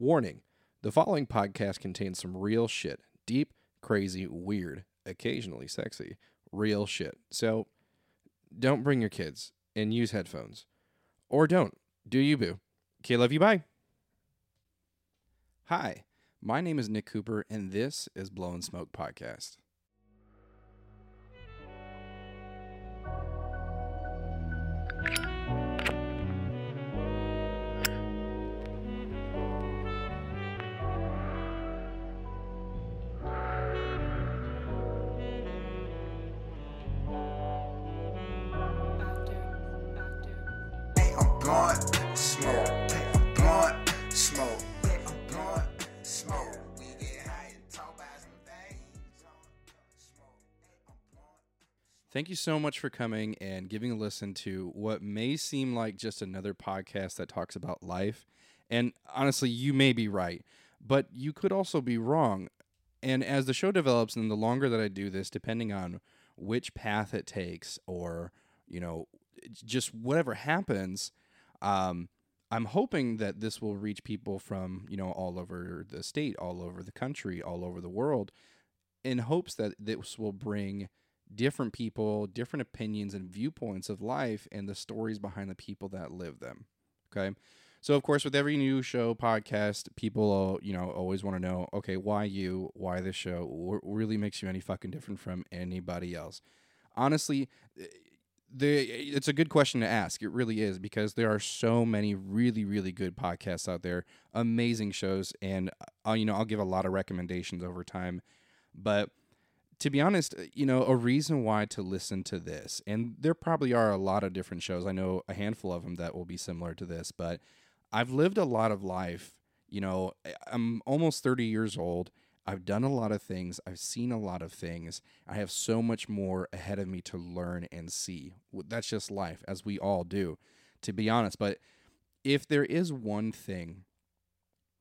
Warning the following podcast contains some real shit. Deep, crazy, weird, occasionally sexy. Real shit. So don't bring your kids and use headphones. Or don't. Do you, boo. Okay, love you. Bye. Hi, my name is Nick Cooper, and this is Blowing Smoke Podcast. Thank you so much for coming and giving a listen to what may seem like just another podcast that talks about life. And honestly, you may be right, but you could also be wrong. And as the show develops and the longer that I do this, depending on which path it takes or, you know, just whatever happens, um, I'm hoping that this will reach people from, you know, all over the state, all over the country, all over the world, in hopes that this will bring different people, different opinions and viewpoints of life and the stories behind the people that live them. Okay. So of course, with every new show podcast, people, you know, always want to know, okay, why you, why this show, what really makes you any fucking different from anybody else? Honestly, the it's a good question to ask. It really is because there are so many really really good podcasts out there, amazing shows, and uh, you know I'll give a lot of recommendations over time. But to be honest, uh, you know a reason why to listen to this, and there probably are a lot of different shows. I know a handful of them that will be similar to this, but I've lived a lot of life. You know, I'm almost 30 years old. I've done a lot of things. I've seen a lot of things. I have so much more ahead of me to learn and see. That's just life, as we all do, to be honest. But if there is one thing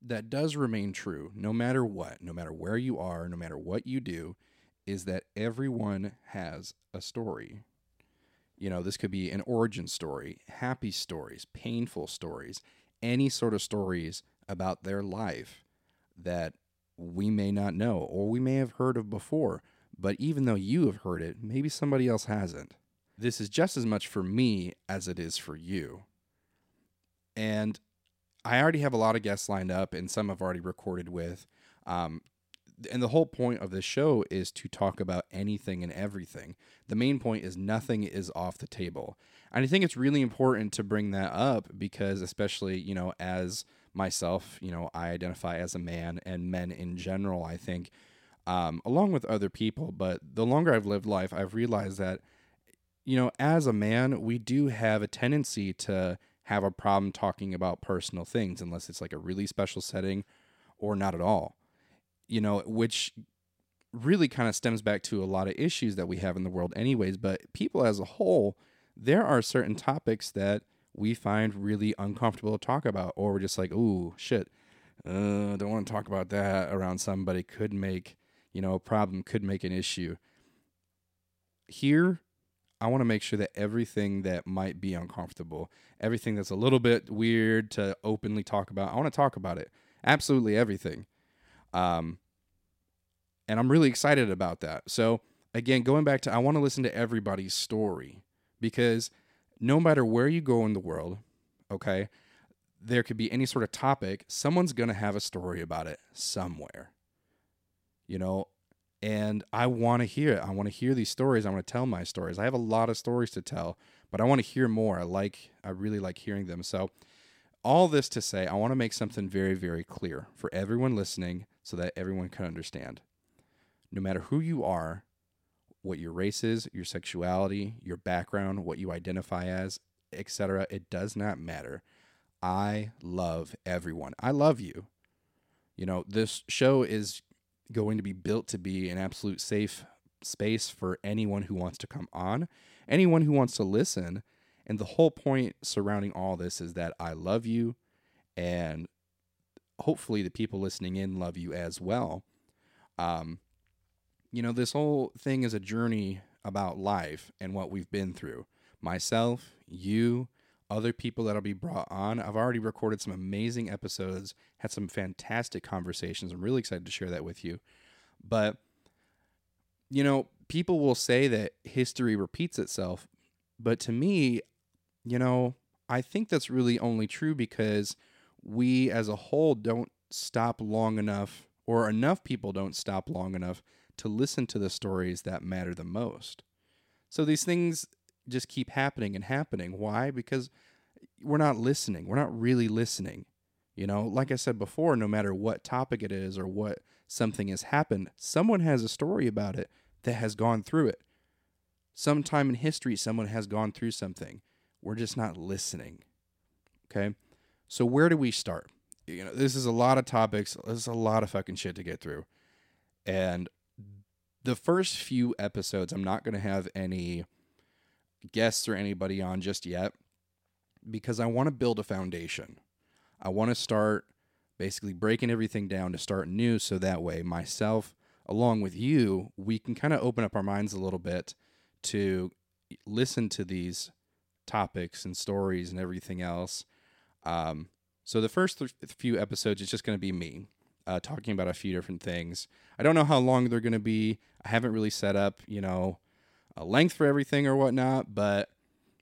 that does remain true, no matter what, no matter where you are, no matter what you do, is that everyone has a story. You know, this could be an origin story, happy stories, painful stories, any sort of stories about their life that we may not know or we may have heard of before. But even though you have heard it, maybe somebody else hasn't. This is just as much for me as it is for you. And I already have a lot of guests lined up, and some I've already recorded with. Um, and the whole point of this show is to talk about anything and everything. The main point is nothing is off the table. And I think it's really important to bring that up because, especially, you know, as myself, you know, I identify as a man and men in general, I think, um, along with other people. But the longer I've lived life, I've realized that, you know, as a man, we do have a tendency to have a problem talking about personal things unless it's like a really special setting or not at all you know, which really kind of stems back to a lot of issues that we have in the world, anyways. But people as a whole, there are certain topics that we find really uncomfortable to talk about, or we're just like, ooh, shit, uh, don't want to talk about that around somebody. Could make, you know, a problem, could make an issue. Here, I want to make sure that everything that might be uncomfortable, everything that's a little bit weird to openly talk about, I want to talk about it. Absolutely everything. Um, and I'm really excited about that. So, again, going back to, I want to listen to everybody's story because no matter where you go in the world, okay, there could be any sort of topic, someone's going to have a story about it somewhere, you know, and I want to hear it. I want to hear these stories. I want to tell my stories. I have a lot of stories to tell, but I want to hear more. I like, I really like hearing them. So, all this to say, I want to make something very, very clear for everyone listening so that everyone can understand. No matter who you are, what your race is, your sexuality, your background, what you identify as, etc., it does not matter. I love everyone. I love you. You know, this show is going to be built to be an absolute safe space for anyone who wants to come on, anyone who wants to listen. And the whole point surrounding all this is that I love you and hopefully the people listening in love you as well. Um, you know, this whole thing is a journey about life and what we've been through. Myself, you, other people that'll be brought on. I've already recorded some amazing episodes, had some fantastic conversations. I'm really excited to share that with you. But, you know, people will say that history repeats itself. But to me, you know, I think that's really only true because we as a whole don't stop long enough, or enough people don't stop long enough to listen to the stories that matter the most. So these things just keep happening and happening. Why? Because we're not listening. We're not really listening. You know, like I said before, no matter what topic it is or what something has happened, someone has a story about it that has gone through it. Sometime in history, someone has gone through something. We're just not listening. Okay. So, where do we start? You know, this is a lot of topics. This is a lot of fucking shit to get through. And the first few episodes, I'm not going to have any guests or anybody on just yet because I want to build a foundation. I want to start basically breaking everything down to start new so that way myself along with you we can kind of open up our minds a little bit to listen to these topics and stories and everything else um, so the first th- few episodes is just going to be me uh, talking about a few different things. I don't know how long they're going to be. I haven't really set up you know a length for everything or whatnot but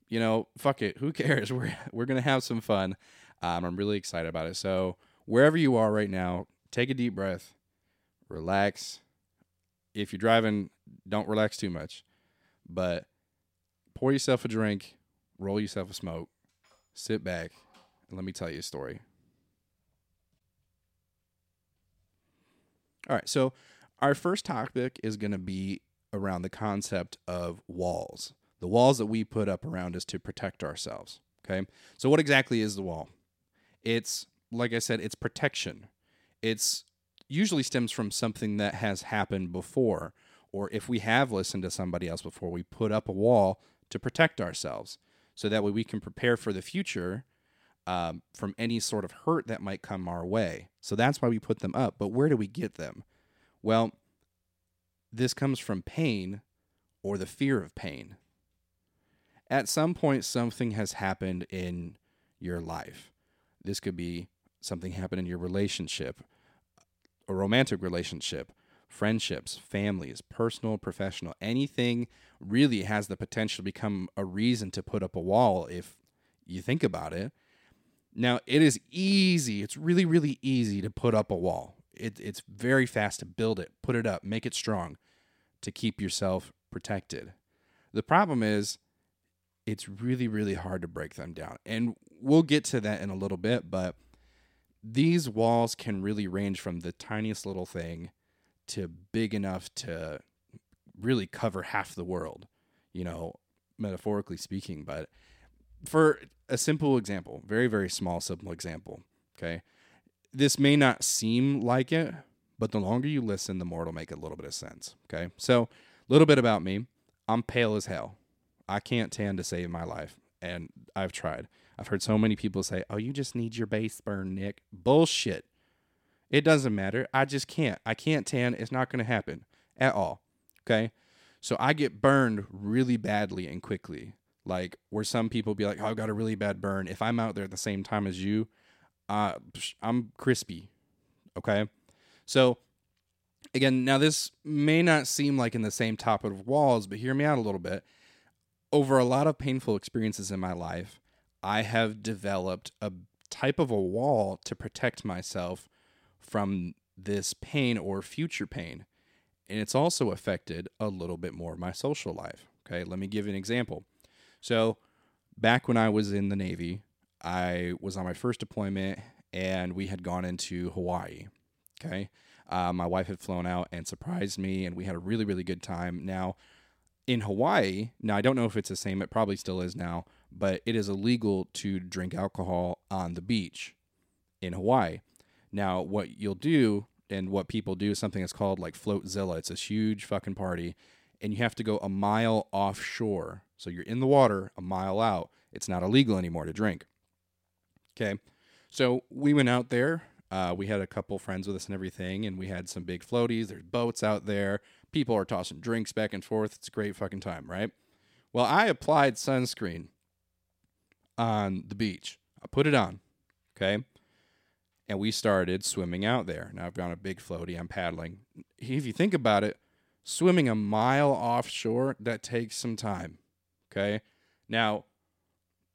you know fuck it. Who cares? We're, we're going to have some fun. Um, i'm really excited about it. So wherever you are right now take a deep breath relax. If you're driving don't relax too much but pour yourself a drink roll yourself a smoke sit back and let me tell you a story. All right so our first topic is going to be around the concept of walls the walls that we put up around us to protect ourselves okay? So what exactly is the wall? It's like i said it's protection. It's usually stems from something that has happened before or if we have listened to somebody else before we put up a wall to protect ourselves so that way we can prepare for the future um, from any sort of hurt that might come our way. So that's why we put them up. But where do we get them? Well this comes from pain or the fear of pain. At some point something has happened in your life. This could be something happened in your relationship a romantic relationship friendships families personal professional anything really has the potential to become a reason to put up a wall if you think about it now it is easy it's really really easy to put up a wall. It, it's very fast to build it put it up make it strong to keep yourself protected. The problem is it's really really hard to break them down. And we'll get to that in a little bit but these walls can really range from the tiniest little thing to big enough to really cover half the world you know metaphorically speaking but for a simple example very very small simple example okay this may not seem like it but the longer you listen the more it'll make a little bit of sense okay so a little bit about me i'm pale as hell I can't tan to save my life, and I've tried. I've heard so many people say, "Oh, you just need your base burn, Nick." Bullshit. It doesn't matter. I just can't. I can't tan. It's not going to happen at all. Okay? So I get burned really badly and quickly. Like where some people be like, "Oh, I've got a really bad burn." If I'm out there at the same time as you, uh, I'm crispy. Okay? So again, now this may not seem like in the same top of walls, but hear me out a little bit over a lot of painful experiences in my life, I have developed a type of a wall to protect myself from this pain or future pain. And it's also affected a little bit more of my social life. Okay, let me give you an example. So, back when I was in the Navy, I was on my first deployment and we had gone into Hawaii. Okay, uh, my wife had flown out and surprised me, and we had a really, really good time. Now, in Hawaii, now I don't know if it's the same, it probably still is now, but it is illegal to drink alcohol on the beach in Hawaii. Now, what you'll do and what people do is something that's called like Floatzilla. It's this huge fucking party, and you have to go a mile offshore. So you're in the water a mile out. It's not illegal anymore to drink. Okay. So we went out there. Uh, we had a couple friends with us and everything, and we had some big floaties. There's boats out there. People are tossing drinks back and forth. It's a great fucking time, right? Well, I applied sunscreen. on the beach. I put it on, okay? And we started swimming out there. Now I've got a big floaty, I'm paddling. If you think about it, swimming a mile offshore, that takes some time, okay? Now,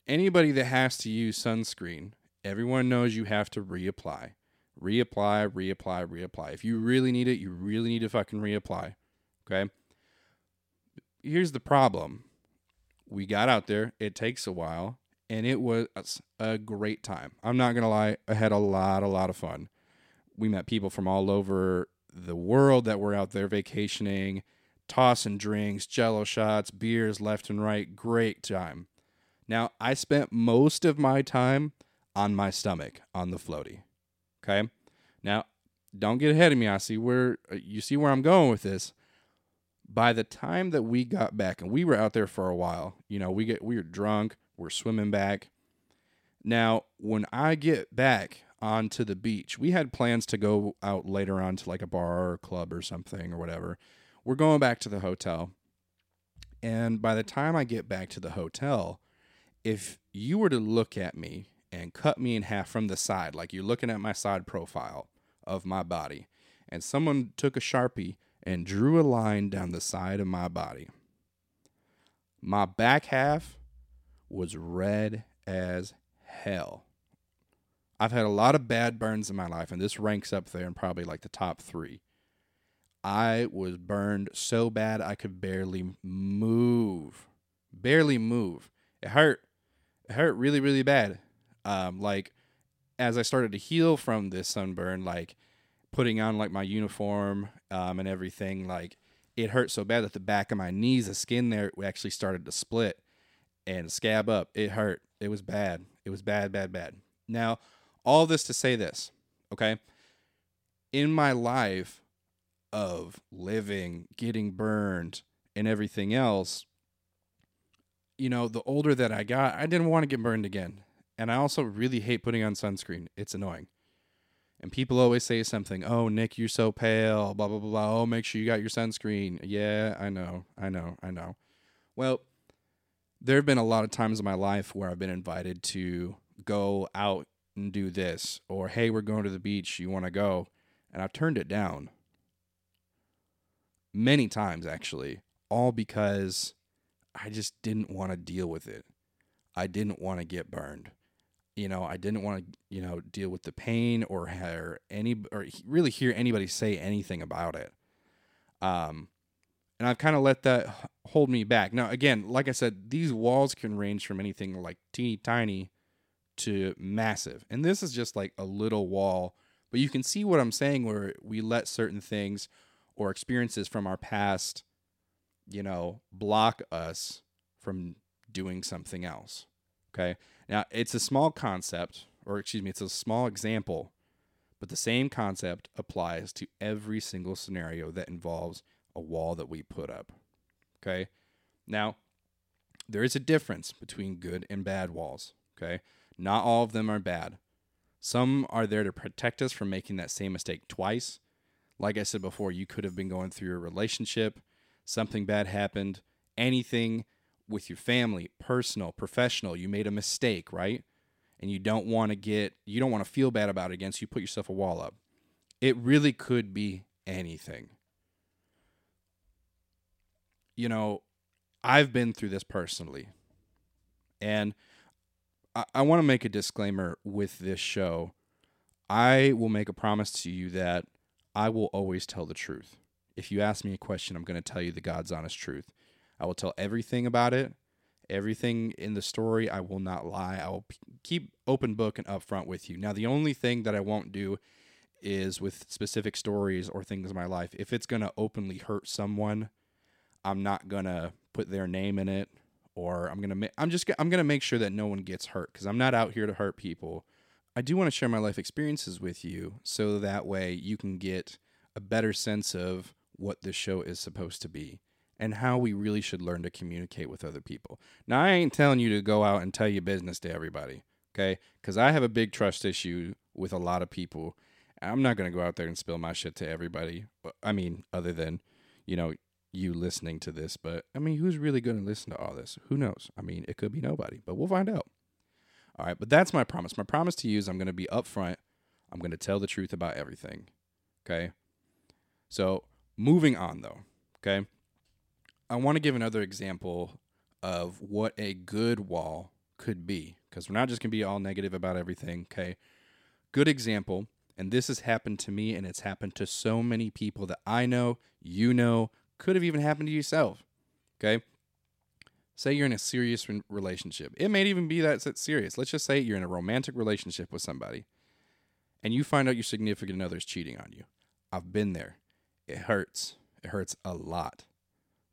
anybody that has to use sunscreen, everyone knows you have to reapply. Reapply, reapply, reapply. If you really need it, you really need to fucking reapply. Okay? Here's the problem. We got out there, it takes a while, and it was a great time. I'm not going to lie, I had a lot a lot of fun. We met people from all over the world that were out there vacationing, tossing drinks, jello shots, beers left and right. Great time. Now, I spent most of my time on my stomach on the floaty. Okay? Now, don't get ahead of me. I see where uh, you see where I'm going with this. By the time that we got back and we were out there for a while, you know, we get we were drunk, we're swimming back. Now, when I get back onto the beach, we had plans to go out later on to like a bar or club or something or whatever. We're going back to the hotel. And by the time I get back to the hotel, if you were to look at me and cut me in half from the side, like you're looking at my side profile of my body, and someone took a Sharpie and drew a line down the side of my body, my back half was red as hell. I've had a lot of bad burns in my life, and this ranks up there in probably like the top three. I was burned so bad I could barely move. Barely move. It hurt. It hurt really, really bad. Um, like as I started to heal from this sunburn, like putting on like my uniform um, and everything, like it hurt so bad that the back of my knees, the skin there actually started to split and scab up. It hurt. It was bad. It was bad, bad, bad. Now, all this to say this, okay? In my life of living, getting burned, and everything else, you know, the older that I got, I didn't want to get burned again. And I also really hate putting on sunscreen. It's annoying. And people always say something, oh, Nick, you're so pale, blah, blah, blah, blah. Oh, make sure you got your sunscreen. Yeah, I know, I know, I know. Well, there have been a lot of times in my life where I've been invited to go out and do this, or hey, we're going to the beach, you want to go? And I've turned it down many times, actually, all because I just didn't want to deal with it. I didn't want to get burned. You know, I didn't want to, you know, deal with the pain or hear any or really hear anybody say anything about it. Um, and I've kind of let that hold me back. Now, again, like I said, these walls can range from anything like teeny tiny to massive, and this is just like a little wall. But you can see what I'm saying, where we let certain things or experiences from our past, you know, block us from doing something else. Okay. Now, it's a small concept, or excuse me, it's a small example, but the same concept applies to every single scenario that involves a wall that we put up. Okay. Now, there is a difference between good and bad walls. Okay. Not all of them are bad. Some are there to protect us from making that same mistake twice. Like I said before, you could have been going through a relationship, something bad happened, anything with your family, personal, professional, you made a mistake, right? And you don't want to get, you don't want to feel bad about it again, so you put yourself a wall up. It really could be anything. You know, I've been through this personally. And I, I want to make a disclaimer with this show. I will make a promise to you that I will always tell the truth. If you ask me a question, I'm going to tell you the God's honest truth. I will tell everything about it, everything in the story. I will not lie. I will p- keep open book and upfront with you. Now, the only thing that I won't do is with specific stories or things in my life. If it's going to openly hurt someone, I'm not going to put their name in it or I'm to ma- I'm just I'm to make sure that no one gets hurt cuz I'm not out here to hurt people. I do want to share my life experiences with you so that way you can get a better sense of what this show is supposed to be and how we really should learn to communicate with other people. Now, I ain't telling you to go out and tell your business to everybody, okay? Because I have a big trust issue with a lot of people. I'm not to go out there and spill my shit to everybody. Uh, I mean, other than, you know, you listening to this. But I mean, who's really going to listen to all this? Who knows? I mean, it could be nobody, but we'll find out. All right, but that's my promise. My promise to you is I'm going to be upfront. I'm going to tell the truth about everything. Okay. So moving on though. Okay. I want to give another example of what a good wall could be because we're not just going to be all negative about everything. Okay. Good example. And this has happened to me and it's happened to so many people that I know, you know, could have even happened to yourself. Okay. Say you're in a serious relationship. It may even be that serious. Let's just say you're in a romantic relationship with somebody and you find out your significant other is cheating on you. I've been there. It hurts. It hurts a lot.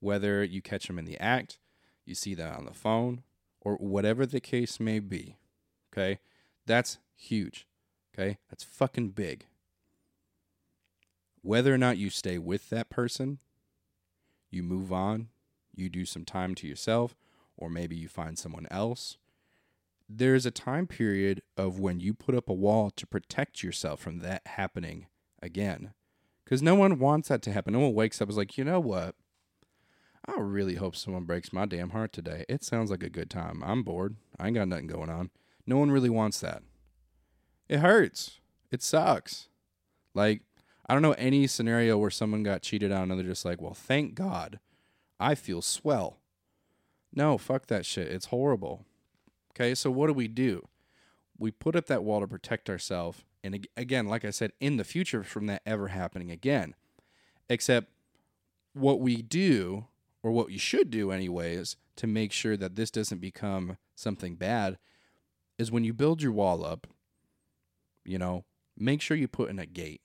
Whether you catch them in the act, you see them on the phone, or whatever the case may be. Okay? That's huge. Okay? That's fucking big. Whether or not you stay with that person, you move on, you do some time to yourself, or maybe you find someone else. There's a time period of when you put up a wall to protect yourself from that happening again. Because no one wants that to happen. No one wakes up is like, you know what? I really hope someone breaks my damn heart today. It sounds like a good time. I'm bored. I ain't got nothing going on. No one really wants that. It hurts. It sucks. Like, I don't know any scenario where someone got cheated on and they're just like, well, thank God. I feel swell. No, fuck that shit. It's horrible. Okay, so what do we do? We put up that wall to protect ourselves. And again, like I said, in the future from that ever happening again. Except what we do, or what you should do, anyways, to make sure that this doesn't become something bad, is when you build your wall up, you know, make sure you put in a gate.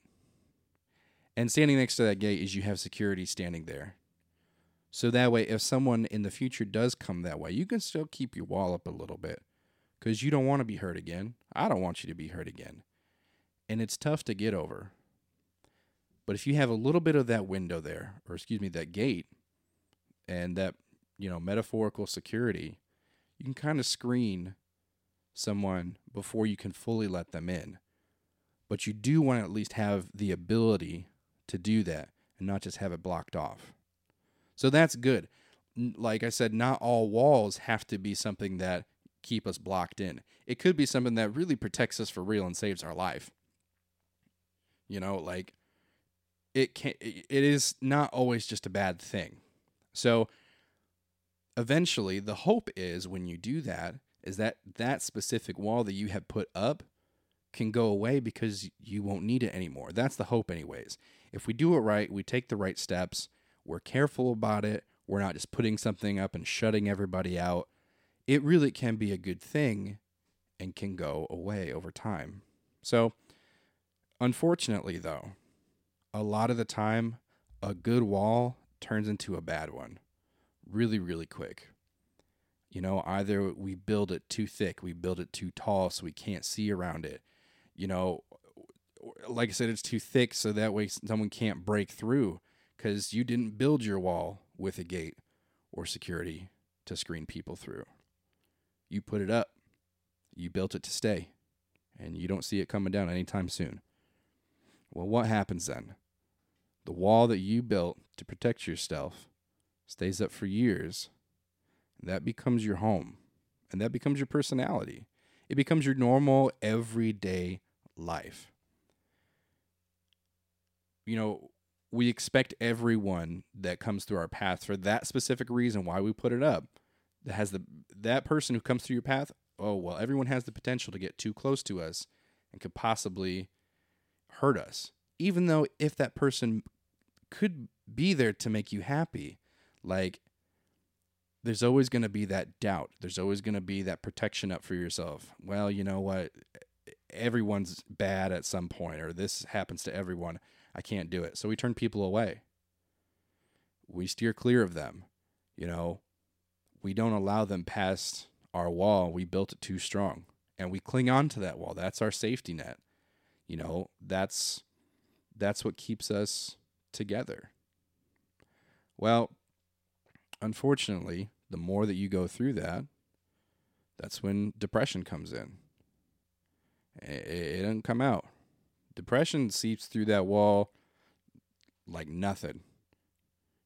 And standing next to that gate is you have security standing there. So that way, if someone in the future does come that way, you can still keep your wall up a little bit because you don't want to be hurt again. I don't want you to be hurt again. And it's tough to get over. But if you have a little bit of that window there, or excuse me, that gate, and that, you know, metaphorical security, you can kind of screen someone before you can fully let them in. But you do want to at least have the ability to do that and not just have it blocked off. So that's good. Like I said, not all walls have to be something that keep us blocked in. It could be something that really protects us for real and saves our life. You know, like it can it is not always just a bad thing. So eventually the hope is when you do that is that that specific wall that you have put up can go away because you won't need it anymore. That's the hope anyways. If we do it right, we take the right steps, we're careful about it, we're not just putting something up and shutting everybody out. It really can be a good thing and can go away over time. So, unfortunately though, a lot of the time a good wall turns into a bad one really really quick. You know, either we build it too thick, we build it too tall so we can't see around it. You know, like I said, it's too thick so that way someone can't break through because you didn't build your wall with a gate or security to screen people through. You put it up, you built it to stay, and you don't see it coming down anytime soon. Well, what happens then? The wall that you built to protect yourself stays up for years. That becomes your home, and that becomes your personality. It becomes your normal, everyday life. You know, we expect everyone that comes through our path for that specific reason why we put it up. That has the that person who comes through your path. Oh well, everyone has the potential to get too close to us and could possibly hurt us. Even though if that person could be there to make you happy, like there's always going to be that doubt. There's always going to be that protection up for yourself. Well, you know what? Everyone's bad at some point, or this happens to everyone. I can't do it. So we turn people away. We steer clear of them. You know, we don't allow them past our wall. We built it too strong and we cling on to that wall. That's our safety net. You know, that's that's what keeps us together. Well, unfortunately, the more that you go through that, that's when depression comes in. It, it doesn't come out. Depression seeps through that wall like nothing.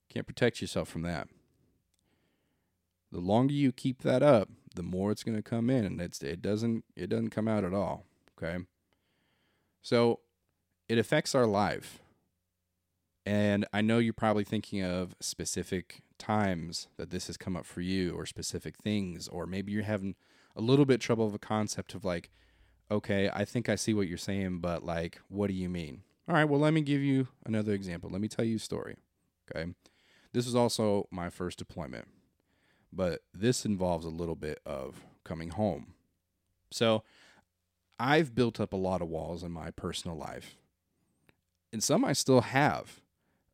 Can't protect yourself from that. The longer you keep that up, the more it's going to come in, and it's it doesn't it doesn't come out at all. Okay, so it affects our life, and I know you're probably thinking of specific times that this has come up for you, or specific things, or maybe you're having a little bit trouble of a concept of like, okay, I think I see what you're saying, but like, what do you mean? All right, well, let me give you another example. Let me tell you a story. Okay. This is also my first deployment, but this involves a little bit of coming home. So I've built up a lot of walls in my personal life, and some I still have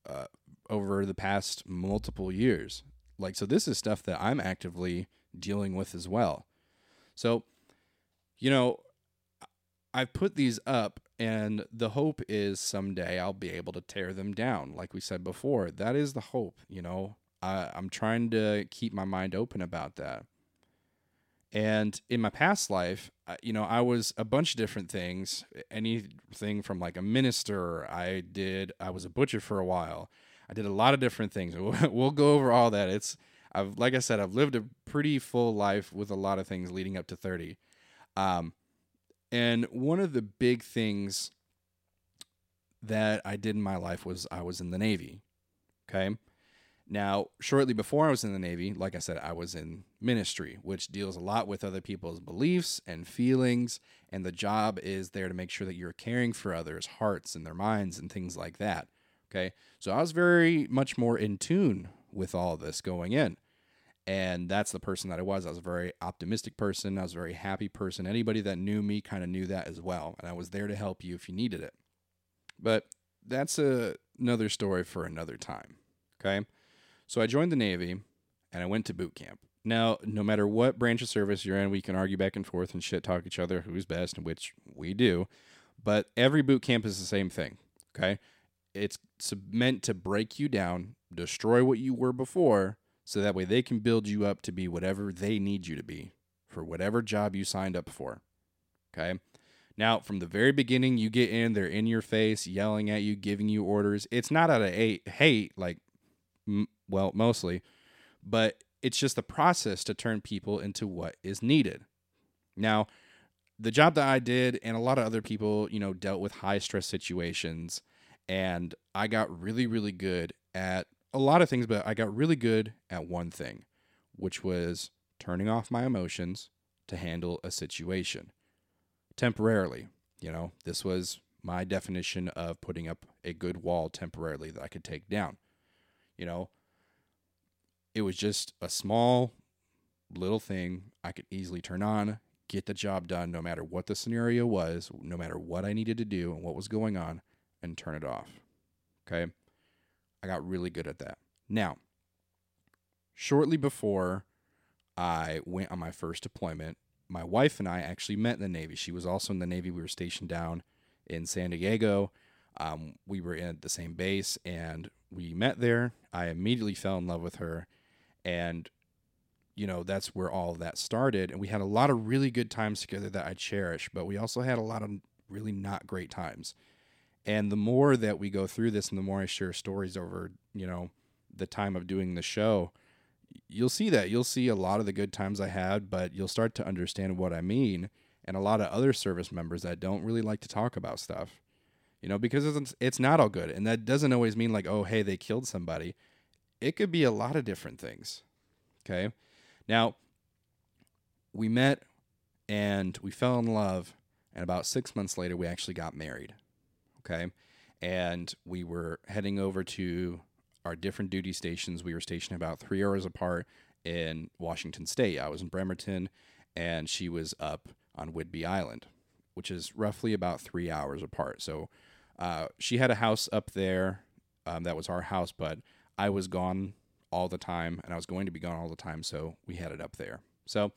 uh, over the past multiple years. Like, so this is stuff that I'm actively dealing with as well. So, you know, I've put these up, and the hope is someday I'll be able to tear them down. Like we said before, that is the hope. You know, I, I'm trying to keep my mind open about that. And in my past life, you know, I was a bunch of different things. Anything from like a minister, I did, I was a butcher for a while. I did a lot of different things. We'll, go over all that. It's, I've, like I said, I've lived a pretty full life with a lot of things leading up to 30. Um, and one of the big things that I did in my life was I was in the Navy. Okay. Now, shortly before I was in the Navy, like I said, I was in ministry, which deals a lot with other people's beliefs and feelings. And the job is there to make sure that you're caring for others' hearts and their minds and things like that. Okay. So I was very much more in tune with all this going in. And that's the person that I was. I was a very optimistic person. I was a very happy person. Anybody that knew me kind of knew that as well. And I was there to help you if you needed it. But that's a, another story for another time. Okay. So I joined the Navy and I went to boot camp. Now, no matter what branch of service you're in, we can argue back and forth and shit talk each other who's best, which we do. But every boot camp is the same thing. Okay. It's meant to break you down, destroy what you were before, so that way they can build you up to be whatever they need you to be for whatever job you signed up for. Okay. Now, from the very beginning, you get in, they're in your face, yelling at you, giving you orders. It's not out of hate, like, well, mostly, but it's just the process to turn people into what is needed. Now, the job that I did and a lot of other people, you know, dealt with high stress situations. And I got really, really good at a lot of things, but I got really good at one thing, which was turning off my emotions to handle a situation temporarily. You know, this was my definition of putting up a good wall temporarily that I could take down. You know, it was just a small little thing I could easily turn on, get the job done no matter what the scenario was, no matter what I needed to do and what was going on, and turn it off. Okay. I got really good at that. Now, shortly before I went on my first deployment, my wife and I actually met in the Navy. She was also in the Navy. We were stationed down in San Diego. Um, we were in the same base and we met there. I immediately fell in love with her. And, you know, that's where all that started. And we had a lot of really good times together that I cherish, but we also had a lot of really not great times. And the more that we go through this and the more I share stories over, you know, the time of doing the show, you'll see that. You'll see a lot of the good times I had, but you'll start to understand what I mean. And a lot of other service members that don't really like to talk about stuff, you know, because it's, it's not all good. And that doesn't always mean like, oh, hey, they killed somebody. It could be a lot of different things. Okay. Now, we met and we fell in love. And about six months later, we actually got married. Okay. And we were heading over to our different duty stations. We were stationed about three hours apart in Washington State. I was in Bremerton, and she was up on Whidbey Island, which is roughly about three hours apart. So uh, she had a house up there um, that was our house, but I was gone all the time, and I was going to be gone all the time, so we had it up there. So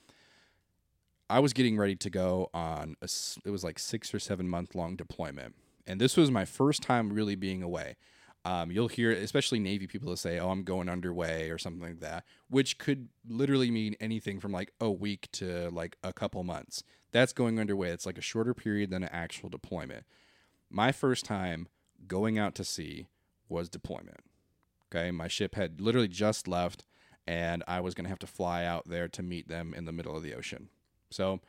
I was getting ready to go on a, it was like six or seven month long deployment, and this was my first time really being away. Um, you'll hear, especially Navy people, that say, "Oh, I'm going underway" or something like that, which could literally mean anything from like a week to like a couple months. That's going underway. It's like a shorter period than an actual deployment. My first time going out to sea was deployment. Okay, my ship had literally just left, and I was going to have to fly out there to meet them in the middle of the ocean. So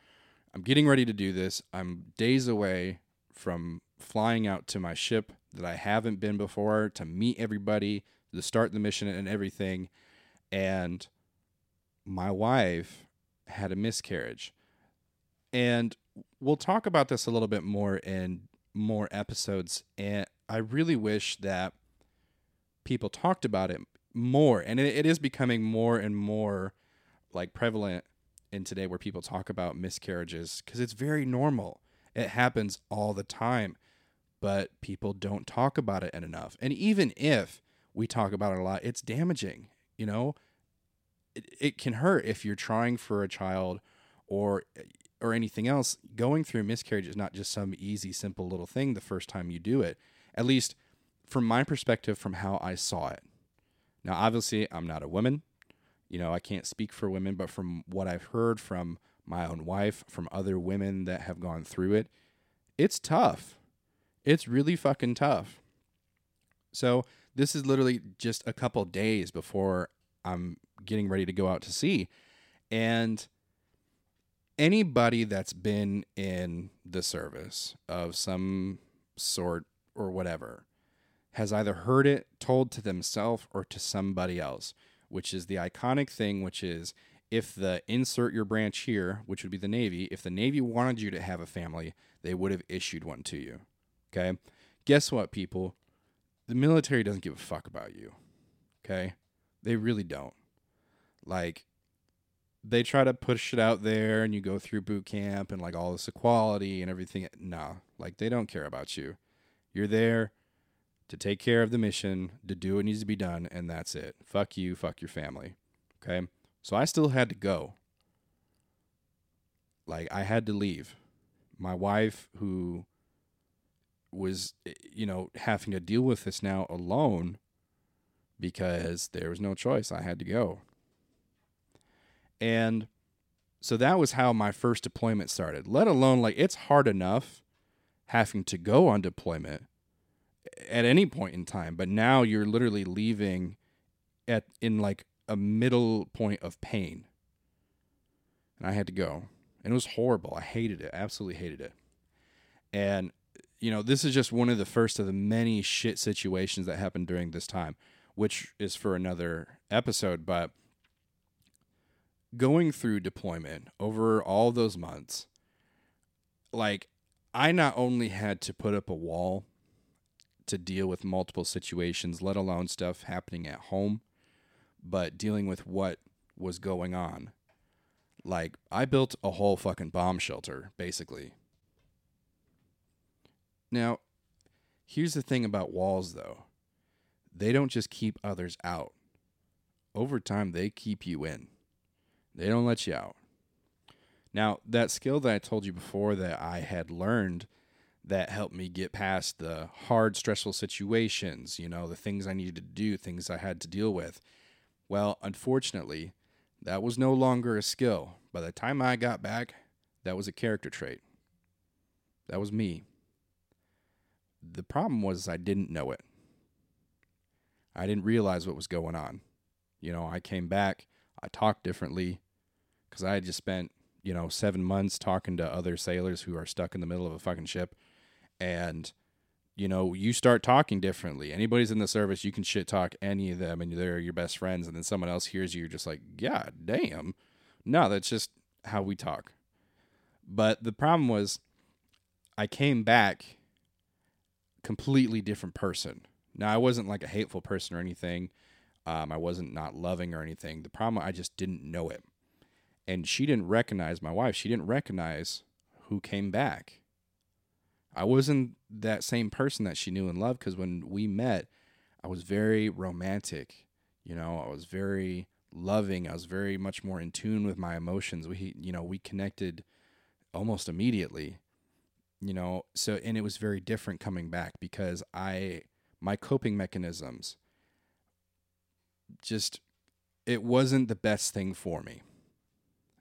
I'm getting ready to do this. I'm days away from flying out to my ship that I haven't been before to meet everybody, to start the mission and everything. And my wife had a miscarriage. And we'll talk about this a little bit more in more episodes. And I really wish that people talked about it more. And it, is becoming more and more like prevalent in today where people talk about miscarriages because it's very normal. It happens all the time, but people don't talk about it enough. And even if we talk about it a lot, it's damaging. You know, it, it can hurt if you're trying for a child or or anything else. Going through miscarriage is not just some easy, simple little thing the first time you do it. At least from my perspective, from how I saw it. Now, obviously, I'm not a woman. You know, I can't speak for women, but from what I've heard from my own wife, from other women that have gone through it, it's tough. It's really fucking tough. So, this is literally just a couple days before I'm getting ready to go out to sea. And anybody that's been in the service of some sort or whatever has either heard it told to themselves or to somebody else, which is the iconic thing, which is if the insert your branch here, which would be the Navy, if the Navy wanted you to have a family, they would have issued one to you. Okay. Guess what, people? The military doesn't give a fuck about you. Okay. They really don't. Like, they try to push it out there and you go through boot camp and like all this equality and everything. Nah, like, they don't care about you. You're there to take care of the mission, to do what needs to be done, and that's it. Fuck you, fuck your family. Okay? So I still had to go. Like I had to leave. My wife who was eh, you know having to deal with this now alone because there was no choice. I had to go. And so that was how my first deployment started. Let alone like it's hard enough having to go on deployment at any point in time, but now you're literally leaving at in like a middle point of pain. And I had to go. And it was horrible. I hated it. Absolutely hated it. And you know, this is just one of the first of the many shit situations that happened during this time, which is for another episode, but going through deployment over all those months, like I not only had to put up a wall to deal with multiple situations, let alone stuff happening at home, but dealing with what was going on. Like, I built a whole fucking bomb shelter, basically. Now, here's the thing about walls, though they don't just keep others out, over time, they keep you in, they don't let you out. Now, that skill that I told you before that I had learned that helped me get past the hard, stressful situations, you know, the things I needed to do, things I had to deal with. Well, unfortunately, that was no longer a skill. By the time I got back, that was a character trait. That was me. The problem was I didn't know it. I didn't realize what was going on. You know, I came back, I talked differently because I had just spent, you know, seven months talking to other sailors who are stuck in the middle of a fucking ship. And you know you start talking differently. Anybody's in the service you can shit talk any of them and they're your best friends. And then someone else hears you you're just like God damn. No that's just how we talk. But the problem was i came back completely different person now i wasn't like a hateful person or anything um, i wasn't not loving or anything the problem i just didn't know it and she didn't recognize my wife she didn't recognize who came back I wasn't that same person that she knew and loved because when we met, I was very romantic. You know, I was very loving. I was very much more in tune with my emotions. We, you know, we connected almost immediately. You know, so and it was very different coming back because I my coping mechanisms just it wasn't the best thing for me.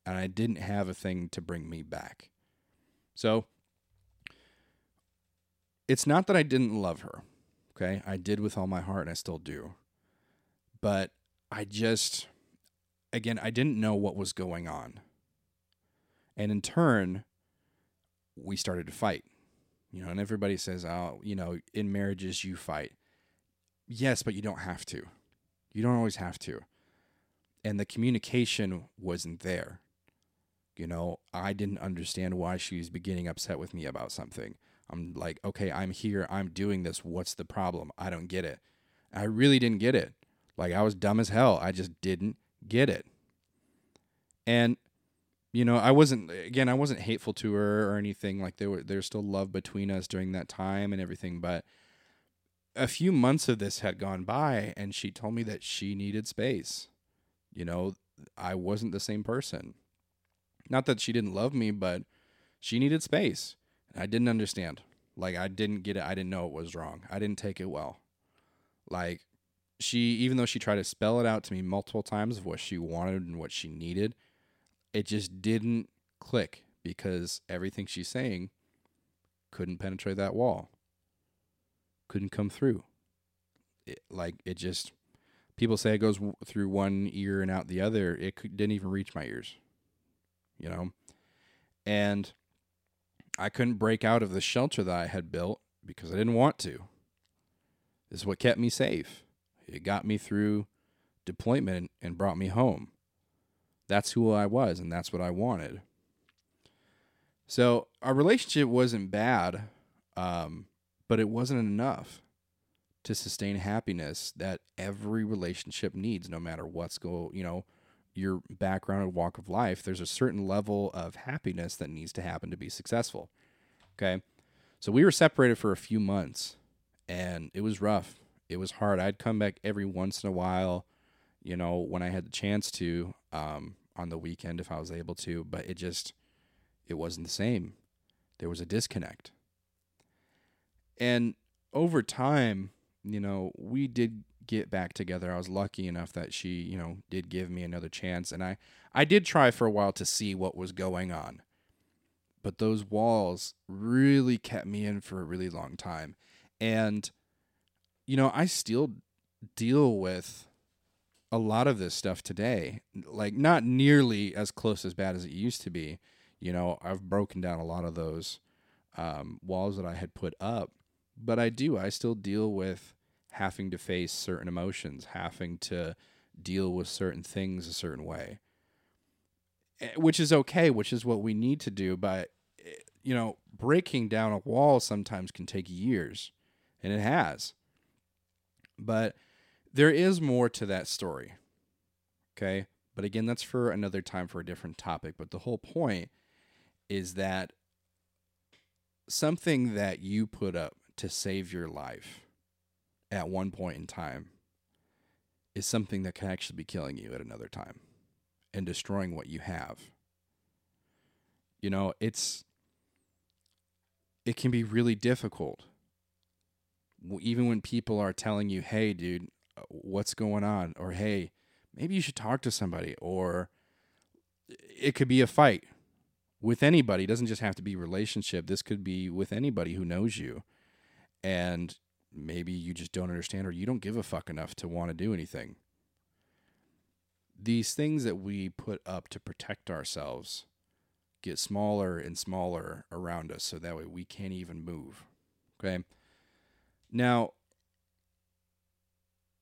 And I didn't have a thing to bring me back. So it's not that I didn't love her. Okay. I did with all my heart and I still do. But I just, again, I didn't know what was going on. And in turn, we started to fight. You know, and everybody says, "Oh, you know, in marriages you fight." Yes, but you don't have to. You don't always have to. And the communication wasn't there. You know, I didn't understand why she was beginning upset with me about something. I'm like, okay, I'm here. I'm doing this. What's the problem? I don't get it. I really didn't get it. Like, I was dumb as hell. I just didn't get it. And, you know, I wasn't, again, I wasn't hateful to her or anything. Like, there, were, there was still love between us during that time and everything. But a few months of this had gone by, and she told me that she needed space. You know, I wasn't the same person. Not that she didn't love me, but she needed space. And I didn't understand. Like I didn't get it. I didn't know it was wrong. I didn't take it well. Like she even though she tried to spell it out to me multiple times of what she wanted and what she needed, it just didn't click because everything she's saying couldn't penetrate that wall. Couldn't come through. It, like it just people say it goes w- through one ear and out the other. It didn't even reach my ears. You know? And I couldn't break out of the shelter that I had built because I didn't want to. This is what kept me safe. It got me through deployment and brought me home. That's who I was, and that's what I wanted. So our relationship wasn't bad, um, but it wasn't enough to sustain happiness that every relationship needs, no matter what's go, you know, your background and walk of life, there's a certain level of happiness that needs to happen to be successful. Okay. So we were separated for a few months and it was rough. It was hard. I'd come back every once in a while, you know, when I had the chance to, um, on the weekend if I was able to, but it just, it wasn't the same. There was a disconnect. And over time, you know, we did get back together. I was lucky enough that she, you know, did give me another chance and I I did try for a while to see what was going on. But those walls really kept me in for a really long time. And you know, I still deal with a lot of this stuff today. Like not nearly as close as bad as it used to be. You know, I've broken down a lot of those um, walls that I had put up, but I do. I still deal with having to face certain emotions, having to deal with certain things a certain way, Eh, which is okay, which is what we need to do. But, eh, you know, breaking down a wall sometimes can take years, and it has. But there is more to that story. Okay. But again, that's for another time for a different topic. But the whole point is that something that you put up to save your life at one point in time is something that can actually be killing you at another time and destroying what you have. You know, it's it can be really difficult. Even when people are telling you, "Hey, dude, what's going on?" or "Hey, maybe you should talk to somebody," or it could be a fight with anybody. It doesn't just have to be relationship. This could be with anybody who knows you. And maybe you just don't understand or you don't give a fuck enough to want to do anything. These things that we put up to protect ourselves get smaller and smaller around us so that way we can't even move. Okay? Now,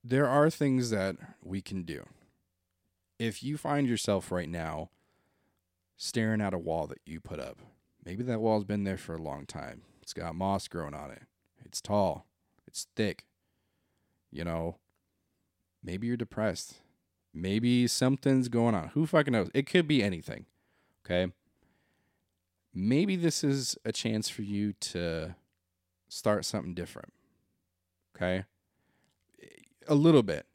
there are things that we can do. If you find yourself right now staring at a wall that you put up, maybe that wall's been there for a long time. It's got moss growing on it. It's tall. It's thick. You know, maybe you're depressed. Maybe something's going on. Who fucking knows? It could be anything. Okay. Maybe this is a chance for you to start something different. Okay. A little bit.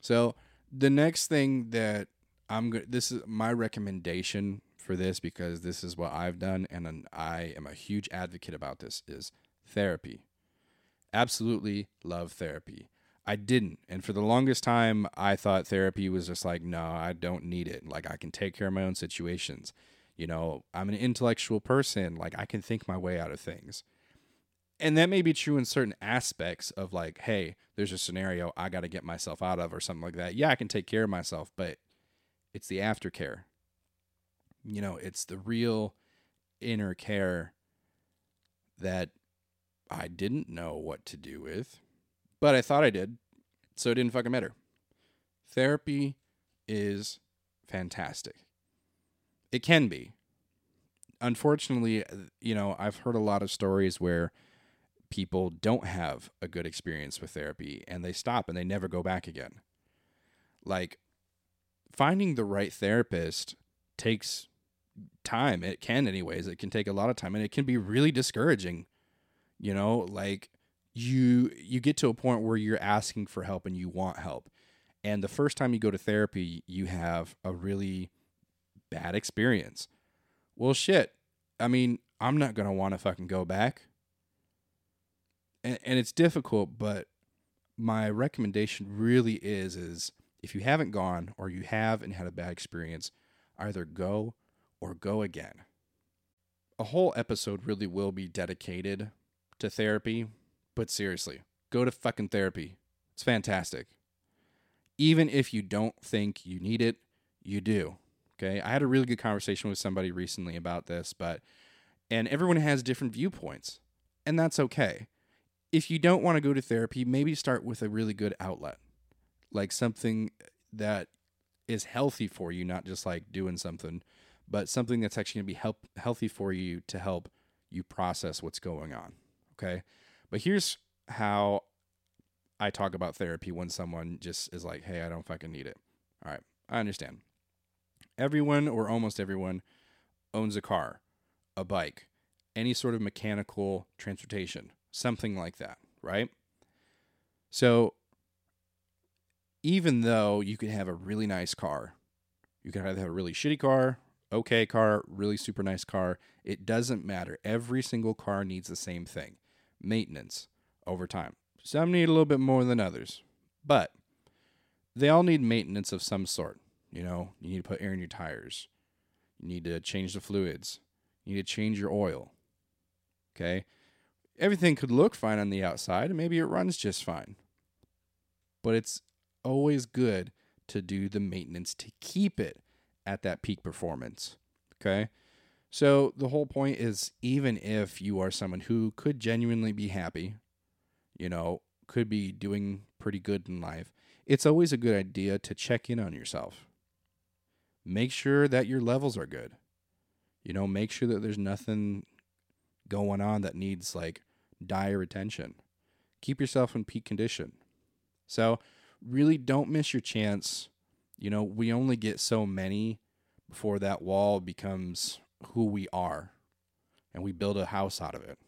So, the next thing that I'm going this is my recommendation for this because this is what I've done and I am a huge advocate about this is therapy absolutely love therapy. I didn't. And for the longest time, I thought therapy was just like, no, I don't need it. Like, I can take care of my own situations. You know, I'm an intellectual person. Like, I can think my way out of things. And that may be true in certain aspects of like, hey, there's a scenario I got to get myself out of or something like that. Yeah, I can take care of myself. But it's the aftercare. You know, it's the real inner care that I didn't know what to do with, but I thought I did, so it didn't fucking matter. Therapy is fantastic. It can be. Unfortunately, uh, you know, I've heard a lot of stories where people don't have a good experience with therapy and they stop and they never go back again. Like finding the right therapist takes time. It can anyways. It can take a lot of time and it can be really discouraging. You know, like you you get to a point where you're asking for help and you want help. And the first time you go to therapy, you have a really bad experience. Well, shit. I mean, I'm not going to want to fucking go back. And, and it's difficult, but my recommendation really is is if you haven't gone or you have and had a bad experience, either go or go again. A whole episode really will be dedicated to therapy, but seriously, go to fucking therapy. It's fantastic. Even if you don't think you need it, you do. Okay. I had a really good conversation with somebody recently about this, but, and everyone has different viewpoints, and that's okay. If you don't want to go to therapy, maybe start with a really good outlet, like something that is healthy for you, not just like doing something, but something that's actually going to be help, healthy for you to help you process what's going on. Okay. But here's how I talk about therapy when someone just is like, hey, I don't fucking need it. All right. I understand everyone or almost everyone owns a car, a bike, any sort of mechanical transportation, something like that, right? So even though you could have a really nice car, you could either have a really shitty car, okay car, really super nice car, it doesn't matter. Every single car needs the same thing maintenance over time. Some need a little bit more than others, but they all need maintenance of some sort. You know, you need to put air in your tires. You need to change the fluids. You need to change your oil. Okay? Everything could look fine on the outside and maybe it runs just fine. But it's always good to do the maintenance to keep it at that peak performance. Okay? So the whole point is even if you are someone who could genuinely be happy, you know, could be doing pretty good in life, it's always a good idea to check in on yourself make sure that your levels are good. You know, make sure that there's nothing going on that needs like dire attention. Keep yourself in peak condition. So, really don't miss your chance. You know, we only get so many before that wall becomes who we are and we build a house out of it.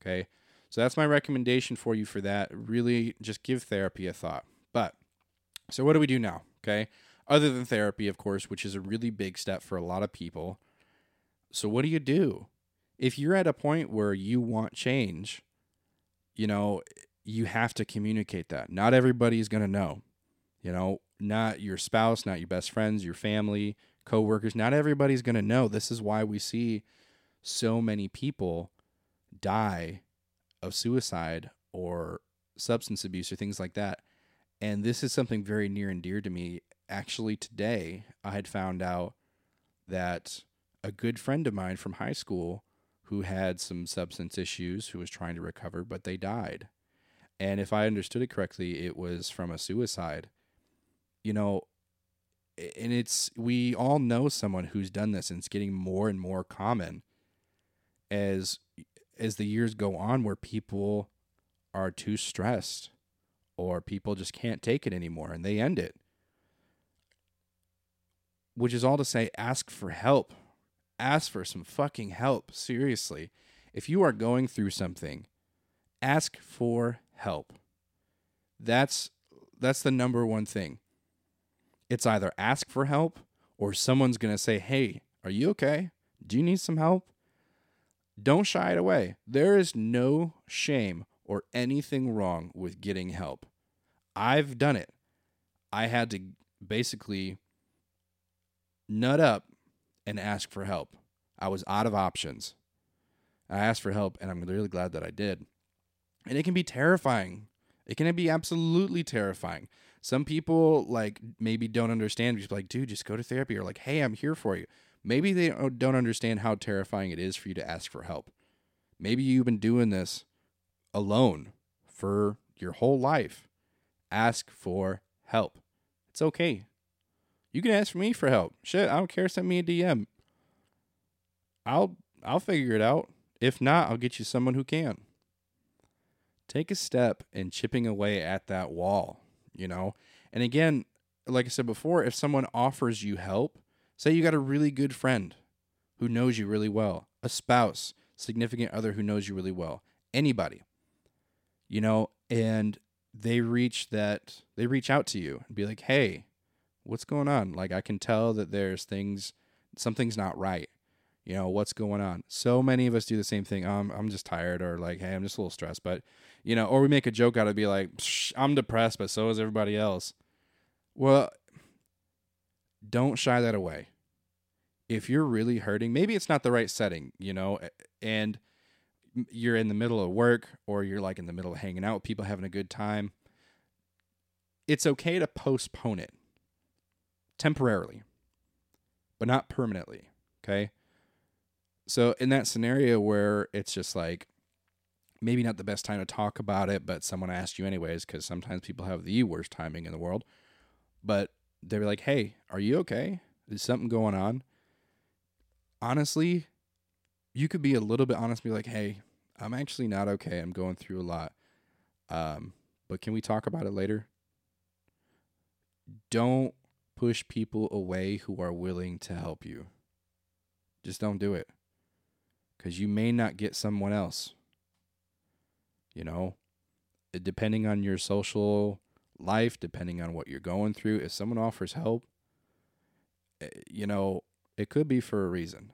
Okay? So that's my recommendation for you for that. Really just give therapy a thought. But so what do we do now? Okay? other than therapy, of course, which is a really big step for a lot of people. So, what do you do? If you're at a point where you want change, you know, you have to communicate that. Not everybody's going to know. You know, not your spouse, not your best friends, your family, coworkers, not everybody's going to know. This is why we see so many people die of suicide or substance abuse or things like that. And this is something very near and dear to me actually today I had found out that a good friend of mine from high school who had some substance issues who was trying to recover but they died. And if I understood it correctly, it was from a suicide. You know, and it's we all know someone who's done this and it's getting more and more common as as the years go on where people are too stressed or people just can't take it anymore and they end it which is all to say ask for help. Ask for some fucking help. Seriously. If you are going through something, ask for help. That's that's the number one thing. It's either ask for help or someone's going to say, "Hey, are you okay? Do you need some help?" Don't shy it away. There is no shame or anything wrong with getting help. I've done it. I had to basically nut up and ask for help. I was out of options. I asked for help, and I'm really glad that I did. And it can be terrifying. It can be absolutely terrifying. Some people like maybe don't understand. Just like, dude, just go to therapy, or like, hey, I'm here for you. Maybe they don't don't understand how terrifying it is for you to ask for help. Maybe you've been doing this alone for your whole life. Ask for help. It's okay. You can ask me for help. Shit, I don't care. Send me a DM. I'll I'll figure it out. If not, I'll get you someone who can. Take a step in chipping away at that wall, you know? And again, like I said before, if someone offers you help, say you got a really good friend who knows you really well, a spouse, significant other who knows you really well, anybody, you know, and they reach that, they reach out to you and be like, hey, what's going on? Like, I can tell that there's things, something's not right. You know what's going on? So many of us do the same thing. Um, i'm just tired or like hey i'm just a little stressed. But you know or we make a joke out of be like i'm depressed but so is everybody else. Well don't shy that away. If you're really hurting maybe it's not the right setting you know and you're in the middle of work or you're like in the middle of hanging out with people having a good time it's okay to postpone it temporarily but not permanently okay so in that scenario where it's just like maybe not the best time to talk about it, but someone asked you anyways, because sometimes people have the worst timing in the world. But they're like, "Hey, are you okay? Is something going on?" Honestly, you could be a little bit honest, be like, "Hey, I'm actually not okay. I'm going through a lot. Um, but can we talk about it later?" Don't push people away who are willing to help you. Just don't do it because you may not get someone else. You know, depending on your social life, depending on what you're going through, if someone offers help, eh, you know, it could be for a reason.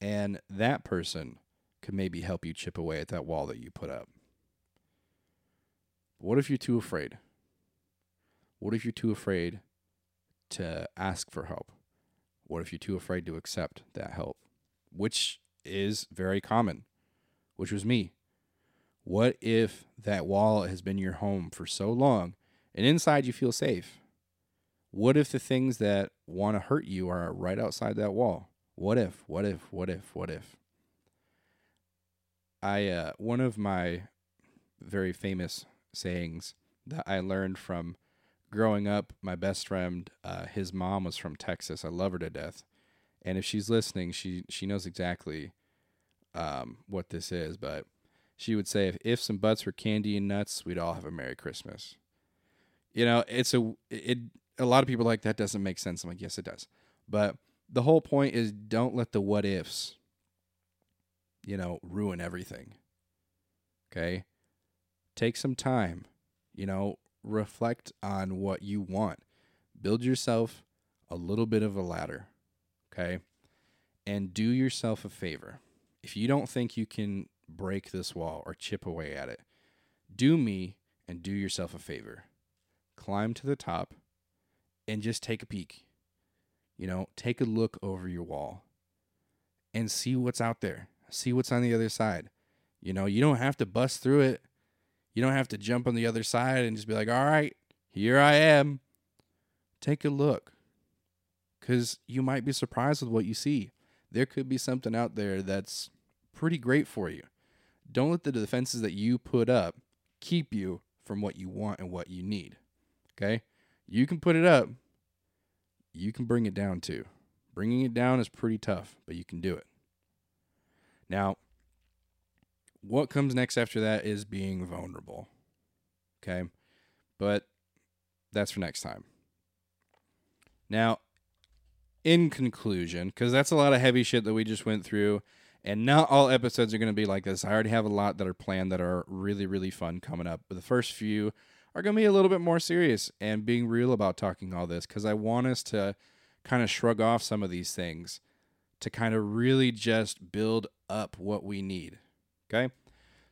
And that person could maybe help you chip away at that wall that you put up. What if you're too afraid? What if you're too afraid to ask for help? What if you're too afraid to accept that help? which is very common, which was me. What if that wall has been your home for so long and inside you feel safe? What if the things that want to hurt you are right outside that wall? What if, what if, what if, what if? I, uh, one of my very famous sayings that I learned from growing up, my best friend, uh, his mom was from Texas. I love her to death and if she's listening, she she knows exactly um, what this is. But she would say, if, if some butts were candy and nuts, we'd all have a Merry Christmas. You know, it's a it. A lot of people like that doesn't make sense. I'm like, yes, it does. But the whole point is, don't let the what ifs, you know, ruin everything. Okay, take some time. You know, reflect on what you want. Build yourself a little bit of a ladder Okay. And do yourself a favor. If you don't think you can break this wall or chip away at it, do me and do yourself a favor. Climb to the top and just take a peek. You know, take a look over your wall and see what's out there. See what's on the other side. You know, you don't have to bust through it. You don't have to jump on the other side and just be like, all right, here I am. Take a look because you might be surprised with what you see. There could be something out there that's pretty great for you. Don't let the defenses that you put up keep you from what you want and what you need. Okay? You can put it up, you can bring it down too. Bringing it down is pretty tough, but you can do it. Now, what comes next after that is being vulnerable. Okay? But that's for next time. Now, in conclusion, because that's a lot of heavy shit that we just went through, and not all episodes are going to be like this. I already have a lot that are planned that are really, really fun coming up. But the first few are going to be a little bit more serious and being real about talking all this because I want us to kind of shrug off some of these things to kind of really just build up what we need. Okay.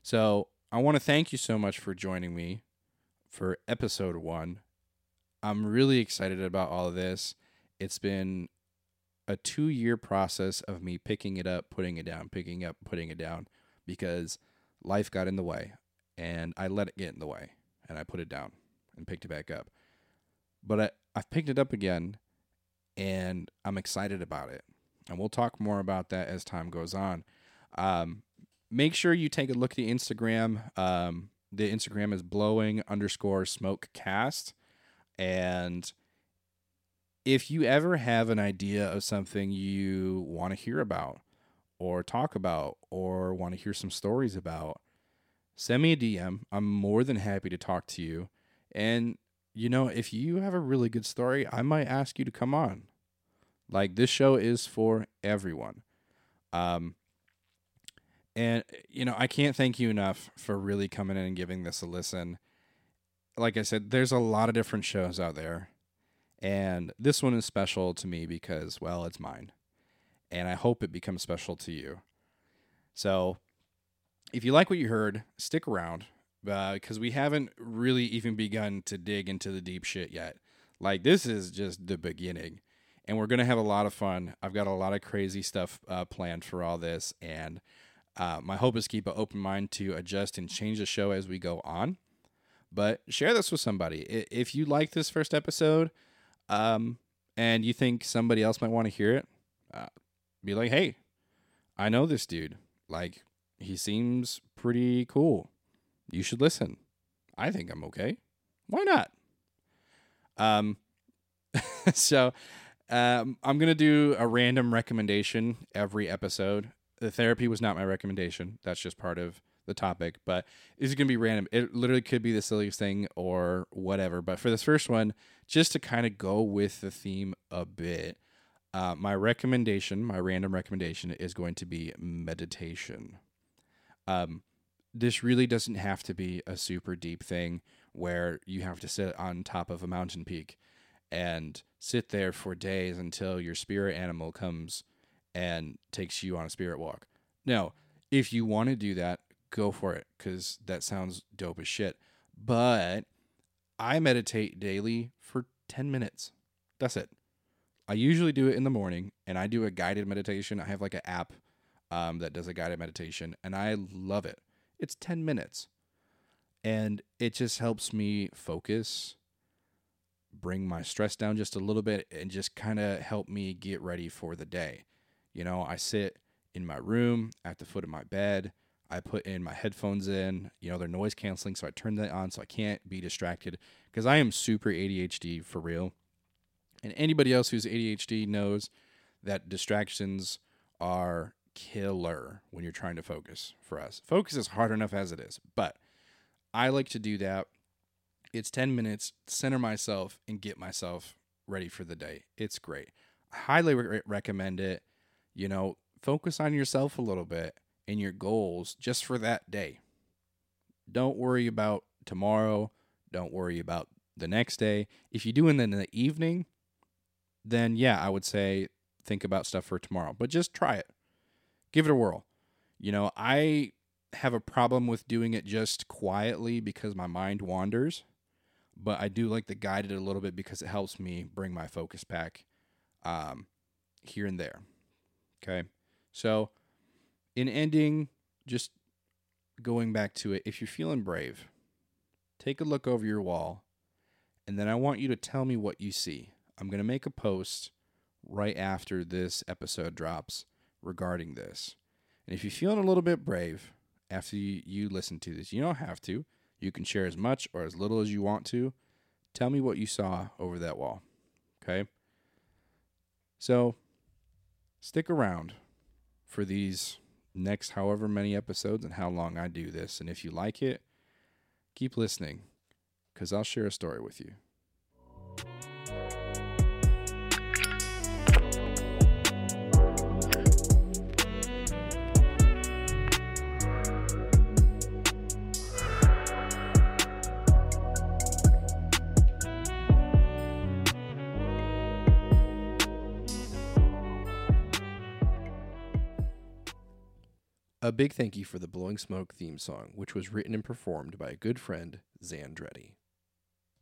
So I want to thank you so much for joining me for episode one. I'm really excited about all of this. It's been a two year process of me picking it up, putting it down, picking up, putting it down, because life got in the way and I let it get in the way and I put it down and picked it back up. But I, I've picked it up again and I'm excited about it. And we'll talk more about that as time goes on. Um, make sure you take a look at the Instagram. Um, the Instagram is blowing underscore smoke cast. And if you ever have an idea of something you want to hear about or talk about or want to hear some stories about, send me a DM. I'm more than happy to talk to you. And, you know, if you have a really good story, I might ask you to come on. Like, this show is for everyone. Um, and, you know, I can't thank you enough for really coming in and giving this a listen. Like I said, there's a lot of different shows out there. And this one is special to me because, well, it's mine. And I hope it becomes special to you. So, if you like what you heard, stick around because we haven't really even begun to dig into the deep shit yet. Like, this is just the beginning. And we're going to have a lot of fun. I've got a lot of crazy stuff uh, planned for all this. And uh, my hope is to keep an open mind to adjust and change the show as we go on. But share this with somebody. If you like this first episode um, and you think somebody else might want to hear it, uh, be like, hey, I know this dude. Like, he seems pretty cool. You should listen. I think I'm okay. Why not? Um, so um, I'm gonna do a random recommendation every episode. The therapy was not my recommendation. That's just part of the topic, but it's gonna be random. It literally could be the silliest thing or whatever. But for this first one, just to kind of go with the theme a bit, uh, my recommendation, my random recommendation, is going to be meditation. Um, this really doesn't have to be a super deep thing where you have to sit on top of a mountain peak and sit there for days until your spirit animal comes and takes you on a spirit walk. Now, if you want to do that, go for it because that sounds dope as shit. But I meditate daily for 10 minutes. That's it. I usually do it in the morning and I do a guided meditation. I have like an app um, that does a guided meditation and I love it. It's 10 minutes and it just helps me focus, bring my stress down just a little bit, and just kind of help me get ready for the day. You know, I sit in my room at the foot of my bed. I put in my headphones in, you know, they're noise canceling, so I turn that on so I can't be distracted because I am super ADHD for real. And anybody else who's ADHD knows that distractions are killer when you're trying to focus for us. Focus is hard enough as it is, but I like to do that. It's 10 minutes, center myself, and get myself ready for the day. It's great. I highly re- recommend it. You know, focus on yourself a little bit and your goals just for that day. Don't worry about tomorrow. Don't worry about the next day. If you do it in the evening, then yeah, I would say think about stuff for tomorrow. But just try it. Give it a whirl. You know, I have a problem with doing it just quietly because my mind wanders, but I do like to guide it a little bit because it helps me bring my focus back um, here and there. Okay. So, in ending, just going back to it, if you're feeling brave, take a look over your wall, and then I want you to tell me what you see. I'm going to make a post right after this episode drops regarding this. And if you're feeling a little bit brave after you, you listen to this, you don't have to. You can share as much or as little as you want to. Tell me what you saw over that wall. Okay? So, stick around for these next however many episodes and how long I do this. And if you like it, keep listening because I'll share a story with you. A big thank you for the Blowing Smoke theme song, which was written and performed by a good friend, Zandretti.